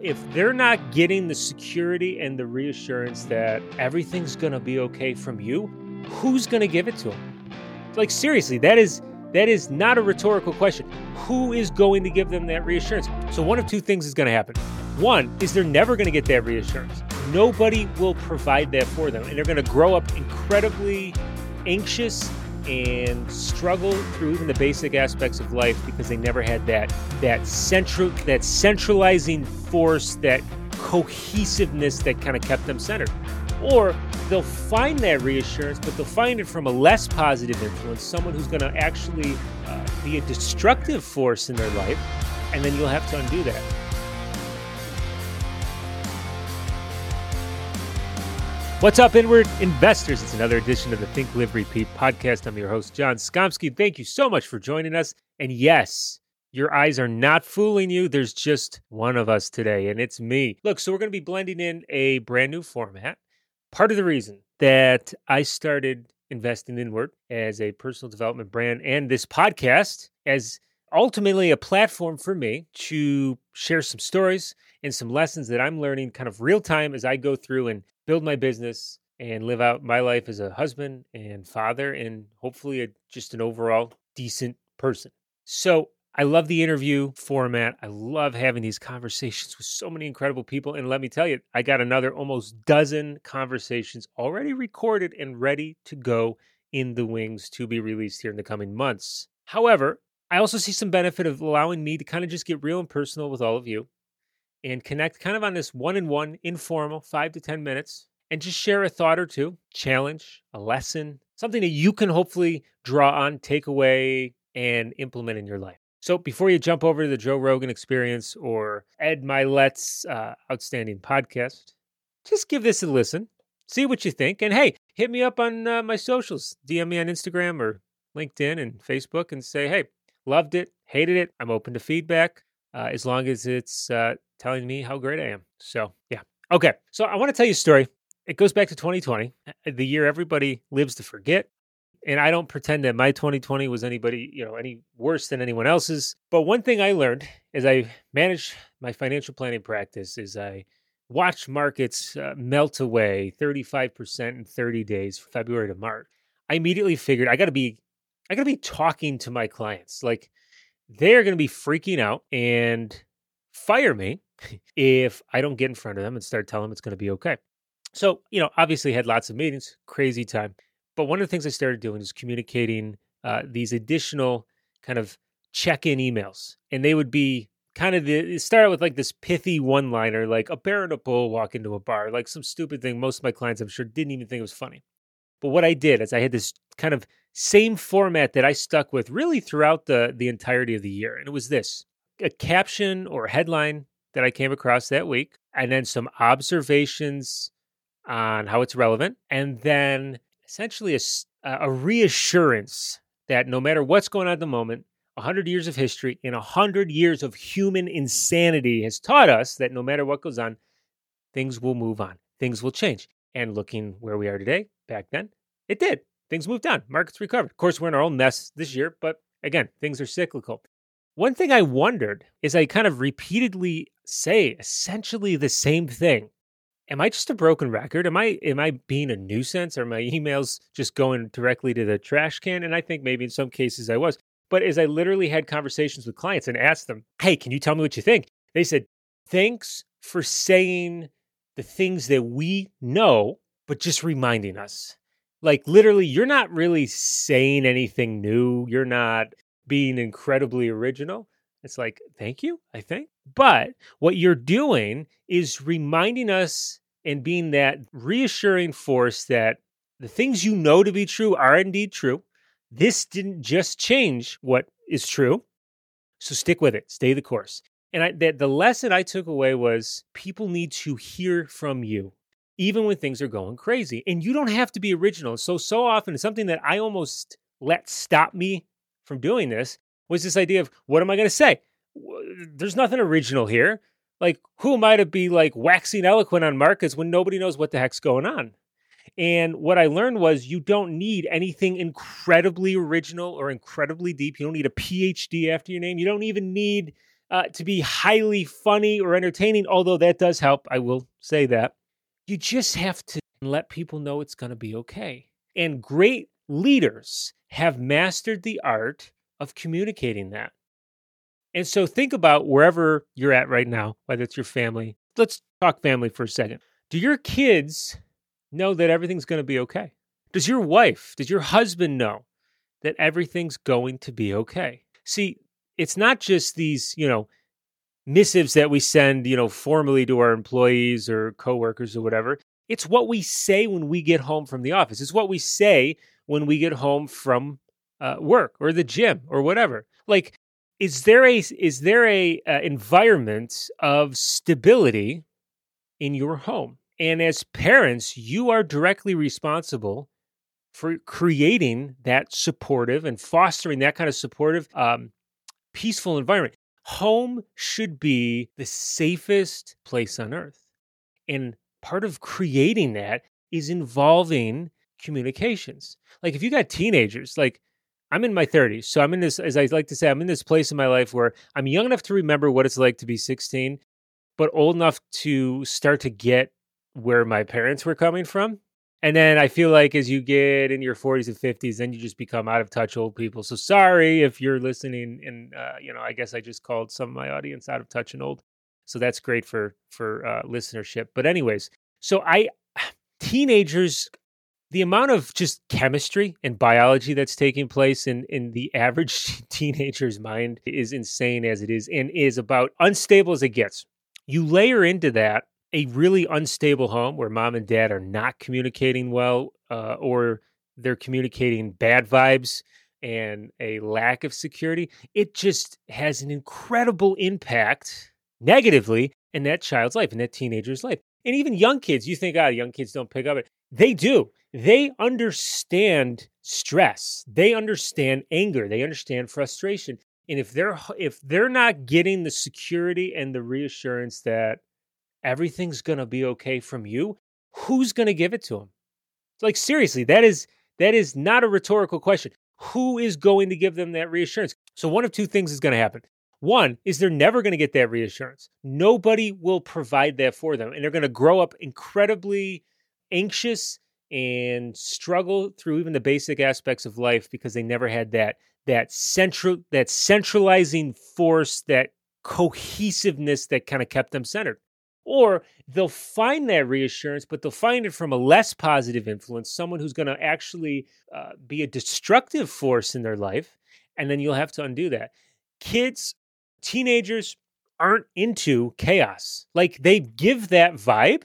if they're not getting the security and the reassurance that everything's going to be okay from you, who's going to give it to them? Like seriously, that is that is not a rhetorical question. Who is going to give them that reassurance? So one of two things is going to happen. One is they're never going to get that reassurance. Nobody will provide that for them and they're going to grow up incredibly anxious and struggle through even the basic aspects of life because they never had that that central that centralizing force that cohesiveness that kind of kept them centered. Or they'll find that reassurance but they'll find it from a less positive influence someone who's going to actually uh, be a destructive force in their life and then you'll have to undo that What's up, Inward Investors? It's another edition of the Think, Live, Repeat podcast. I'm your host, John Skomsky. Thank you so much for joining us. And yes, your eyes are not fooling you. There's just one of us today, and it's me. Look, so we're going to be blending in a brand new format. Part of the reason that I started investing inward as a personal development brand and this podcast as ultimately a platform for me to share some stories and some lessons that I'm learning kind of real time as I go through and build my business and live out my life as a husband and father and hopefully a, just an overall decent person. So I love the interview format. I love having these conversations with so many incredible people. And let me tell you, I got another almost dozen conversations already recorded and ready to go in the wings to be released here in the coming months. However, I also see some benefit of allowing me to kind of just get real and personal with all of you and connect kind of on this one on one, informal, five to 10 minutes, and just share a thought or two, challenge, a lesson, something that you can hopefully draw on, take away, and implement in your life. So before you jump over to the Joe Rogan experience or Ed Mylett's uh, outstanding podcast, just give this a listen, see what you think. And hey, hit me up on uh, my socials, DM me on Instagram or LinkedIn and Facebook and say, hey, loved it, hated it. I'm open to feedback uh, as long as it's uh, telling me how great I am. So, yeah. Okay. So, I want to tell you a story. It goes back to 2020, uh, the year everybody lives to forget. And I don't pretend that my 2020 was anybody, you know, any worse than anyone else's. But one thing I learned as I managed my financial planning practice is I watched markets uh, melt away 35% in 30 days, February to March. I immediately figured I got to be I got to be talking to my clients. Like they're to be freaking out and fire me if I don't get in front of them and start telling them it's to be okay. So, you know, obviously had lots of meetings, crazy time. But one of the things I started doing is communicating uh, these additional kind of check in emails. And they would be kind of the start out with like this pithy one liner, like a bear and a bull walk into a bar, like some stupid thing most of my clients, I'm sure, didn't even think it was funny. But what I did is I had this kind of same format that I stuck with really throughout the the entirety of the year. And it was this a caption or headline that I came across that week, and then some observations on how it's relevant, and then essentially a, a reassurance that no matter what's going on at the moment, 100 years of history and 100 years of human insanity has taught us that no matter what goes on, things will move on, things will change. And looking where we are today, back then, it did. Things moved down, markets recovered. Of course, we're in our own mess this year, but again, things are cyclical. One thing I wondered is I kind of repeatedly say essentially the same thing. Am I just a broken record? Am I am I being a nuisance? Are my emails just going directly to the trash can? And I think maybe in some cases I was. But as I literally had conversations with clients and asked them, "Hey, can you tell me what you think?" They said, "Thanks for saying the things that we know, but just reminding us." Like literally, you're not really saying anything new. You're not being incredibly original. It's like, thank you, I think. But what you're doing is reminding us and being that reassuring force that the things you know to be true are indeed true. This didn't just change what is true. So stick with it, stay the course. And I, that the lesson I took away was people need to hear from you, even when things are going crazy. And you don't have to be original. So, so often, something that I almost let stop me from doing this was this idea of what am I going to say? There's nothing original here. Like, who am I to be like waxing eloquent on markets when nobody knows what the heck's going on? And what I learned was you don't need anything incredibly original or incredibly deep. You don't need a PhD after your name. You don't even need uh, to be highly funny or entertaining, although that does help. I will say that. You just have to let people know it's going to be okay. And great leaders have mastered the art of communicating that. And so think about wherever you're at right now, whether it's your family. Let's talk family for a second. Do your kids know that everything's going to be okay? Does your wife, does your husband know that everything's going to be okay? See, it's not just these, you know, missives that we send, you know, formally to our employees or coworkers or whatever. It's what we say when we get home from the office. It's what we say when we get home from uh, work or the gym or whatever. Like, is there a is there a uh, environment of stability in your home? And as parents, you are directly responsible for creating that supportive and fostering that kind of supportive, um, peaceful environment. Home should be the safest place on earth. And part of creating that is involving communications. Like if you got teenagers, like I'm in my 30s, so I'm in this, as I like to say, I'm in this place in my life where I'm young enough to remember what it's like to be 16, but old enough to start to get where my parents were coming from. And then I feel like as you get in your 40s and 50s, then you just become out of touch old people. So sorry if you're listening, and uh, you know, I guess I just called some of my audience out of touch and old. So that's great for for uh, listenership. But anyways, so I teenagers the amount of just chemistry and biology that's taking place in, in the average teenager's mind is insane as it is and is about unstable as it gets. You layer into that a really unstable home where mom and dad are not communicating well uh, or they're communicating bad vibes and a lack of security. It just has an incredible impact negatively in that child's life, in that teenager's life. And even young kids, you think, ah, oh, young kids don't pick up it. They do they understand stress they understand anger they understand frustration and if they're if they're not getting the security and the reassurance that everything's going to be okay from you who's going to give it to them like seriously that is that is not a rhetorical question. Who is going to give them that reassurance? So one of two things is going to happen. One is they're never going to get that reassurance. Nobody will provide that for them and they're going to grow up incredibly anxious and struggle through even the basic aspects of life because they never had that that central that centralizing force that cohesiveness that kind of kept them centered or they'll find that reassurance but they'll find it from a less positive influence someone who's going to actually uh, be a destructive force in their life and then you'll have to undo that kids teenagers aren't into chaos like they give that vibe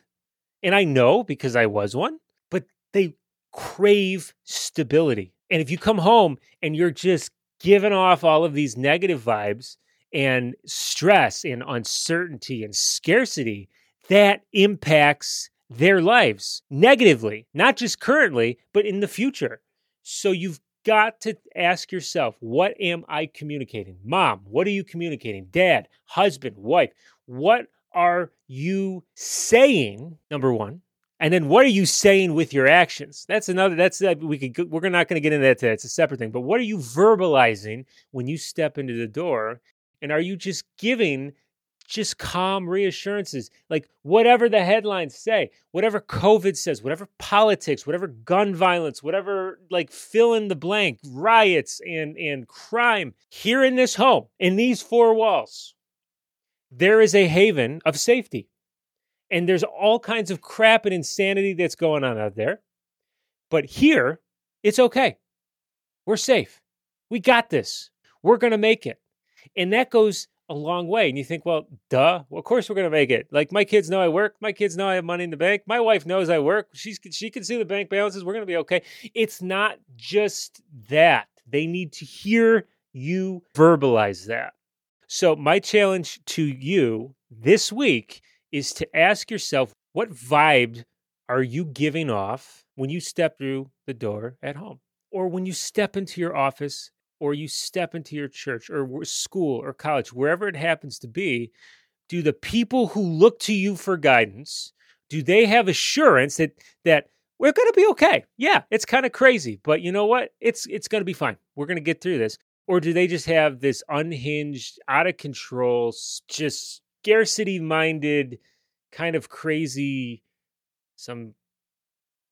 and i know because i was one but they crave stability. And if you come home and you're just giving off all of these negative vibes and stress and uncertainty and scarcity, that impacts their lives negatively, not just currently, but in the future. So you've got to ask yourself, what am I communicating? Mom, what are you communicating? Dad, husband, wife, what are you saying? Number one. And then what are you saying with your actions? That's another. That's uh, we could. We're not going to get into that today. It's a separate thing. But what are you verbalizing when you step into the door? And are you just giving just calm reassurances? Like whatever the headlines say, whatever COVID says, whatever politics, whatever gun violence, whatever like fill in the blank riots and and crime here in this home in these four walls, there is a haven of safety and there's all kinds of crap and insanity that's going on out there. But here, it's okay. We're safe. We got this. We're going to make it. And that goes a long way. And you think, well, duh, well, of course we're going to make it. Like my kids know I work. My kids know I have money in the bank. My wife knows I work. She's, she can see the bank balances. We're going to be okay. It's not just that. They need to hear you verbalize that. So, my challenge to you this week is to ask yourself what vibe are you giving off when you step through the door at home or when you step into your office or you step into your church or school or college wherever it happens to be do the people who look to you for guidance do they have assurance that that we're going to be okay? Yeah it's kind of crazy but you know what? It's it's going to be fine. We're going to get through this. Or do they just have this unhinged, out of control, just scarcity minded, kind of crazy, some,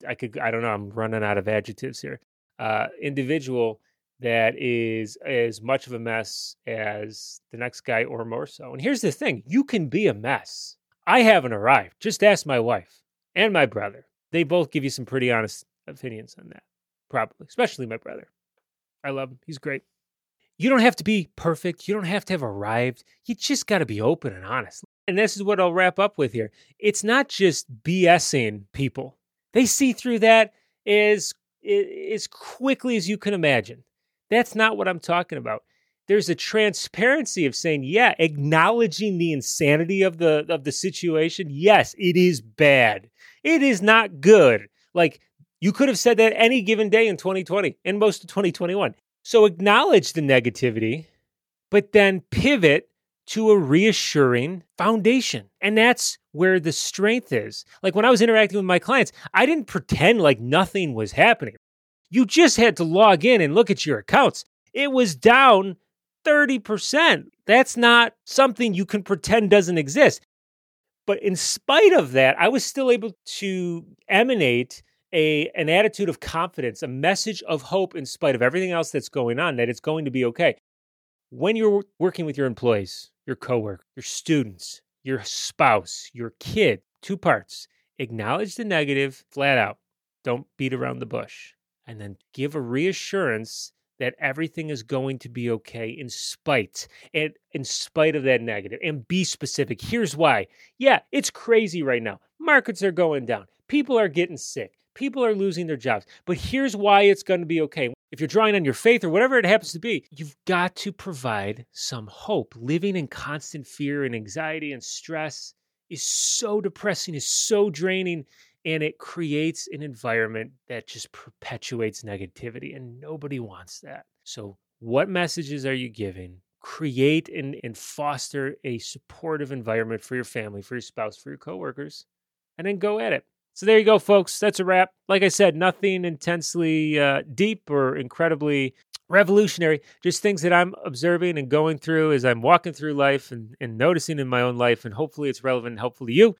I could, I don't know, I'm running out of adjectives here, uh, individual that is as much of a mess as the next guy or more so. And here's the thing you can be a mess. I haven't arrived. Just ask my wife and my brother. They both give you some pretty honest opinions on that, probably, especially my brother. I love him. He's great. You don't have to be perfect. You don't have to have arrived. You just got to be open and honest. And this is what I'll wrap up with here. It's not just BSing people. They see through that as as quickly as you can imagine. That's not what I'm talking about. There's a transparency of saying, yeah, acknowledging the insanity of the of the situation. Yes, it is bad. It is not good. Like you could have said that any given day in 2020 and most of 2021. So acknowledge the negativity, but then pivot to a reassuring foundation. And that's where the strength is. Like when I was interacting with my clients, I didn't pretend like nothing was happening. You just had to log in and look at your accounts. It was down 30%. That's not something you can pretend doesn't exist. But in spite of that, I was still able to emanate a an attitude of confidence, a message of hope in spite of everything else that's going on that it's going to be okay. When you're working with your employees, your coworker, your students, your spouse, your kid, two parts. Acknowledge the negative flat out. Don't beat around the bush. And then give a reassurance that everything is going to be okay in spite and in spite of that negative and be specific here's why yeah it's crazy right now markets are going down people are getting sick People are losing their jobs. But here's why it's going to be okay. If you're drawing on your faith or whatever it happens to be, you've got to provide some hope. Living in constant fear and anxiety and stress is so depressing, is so draining, and it creates an environment that just perpetuates negativity, and nobody wants that. So, what messages are you giving? Create and, and foster a supportive environment for your family, for your spouse, for your coworkers, and then go at it. So there you go, folks. That's a wrap. Like I said, nothing intensely uh, deep or incredibly revolutionary, just things that I'm observing and going through as I'm walking through life and, and noticing in my own life. And hopefully it's relevant and helpful to you.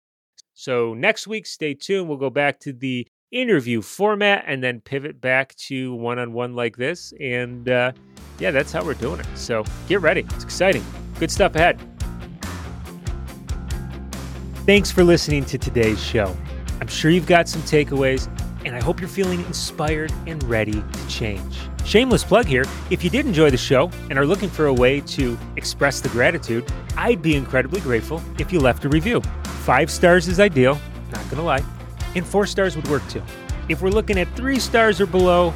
So next week, stay tuned. We'll go back to the interview format and then pivot back to one on one like this. And uh, yeah, that's how we're doing it. So get ready. It's exciting. Good stuff ahead. Thanks for listening to today's show. I'm sure you've got some takeaways, and I hope you're feeling inspired and ready to change. Shameless plug here if you did enjoy the show and are looking for a way to express the gratitude, I'd be incredibly grateful if you left a review. Five stars is ideal, not gonna lie, and four stars would work too. If we're looking at three stars or below,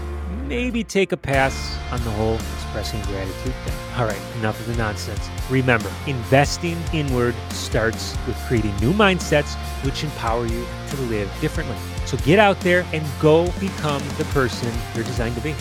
maybe take a pass on the whole expressing gratitude thing. All right, enough of the nonsense. Remember, investing inward starts with creating new mindsets which empower you to live differently. So get out there and go become the person you're designed to be.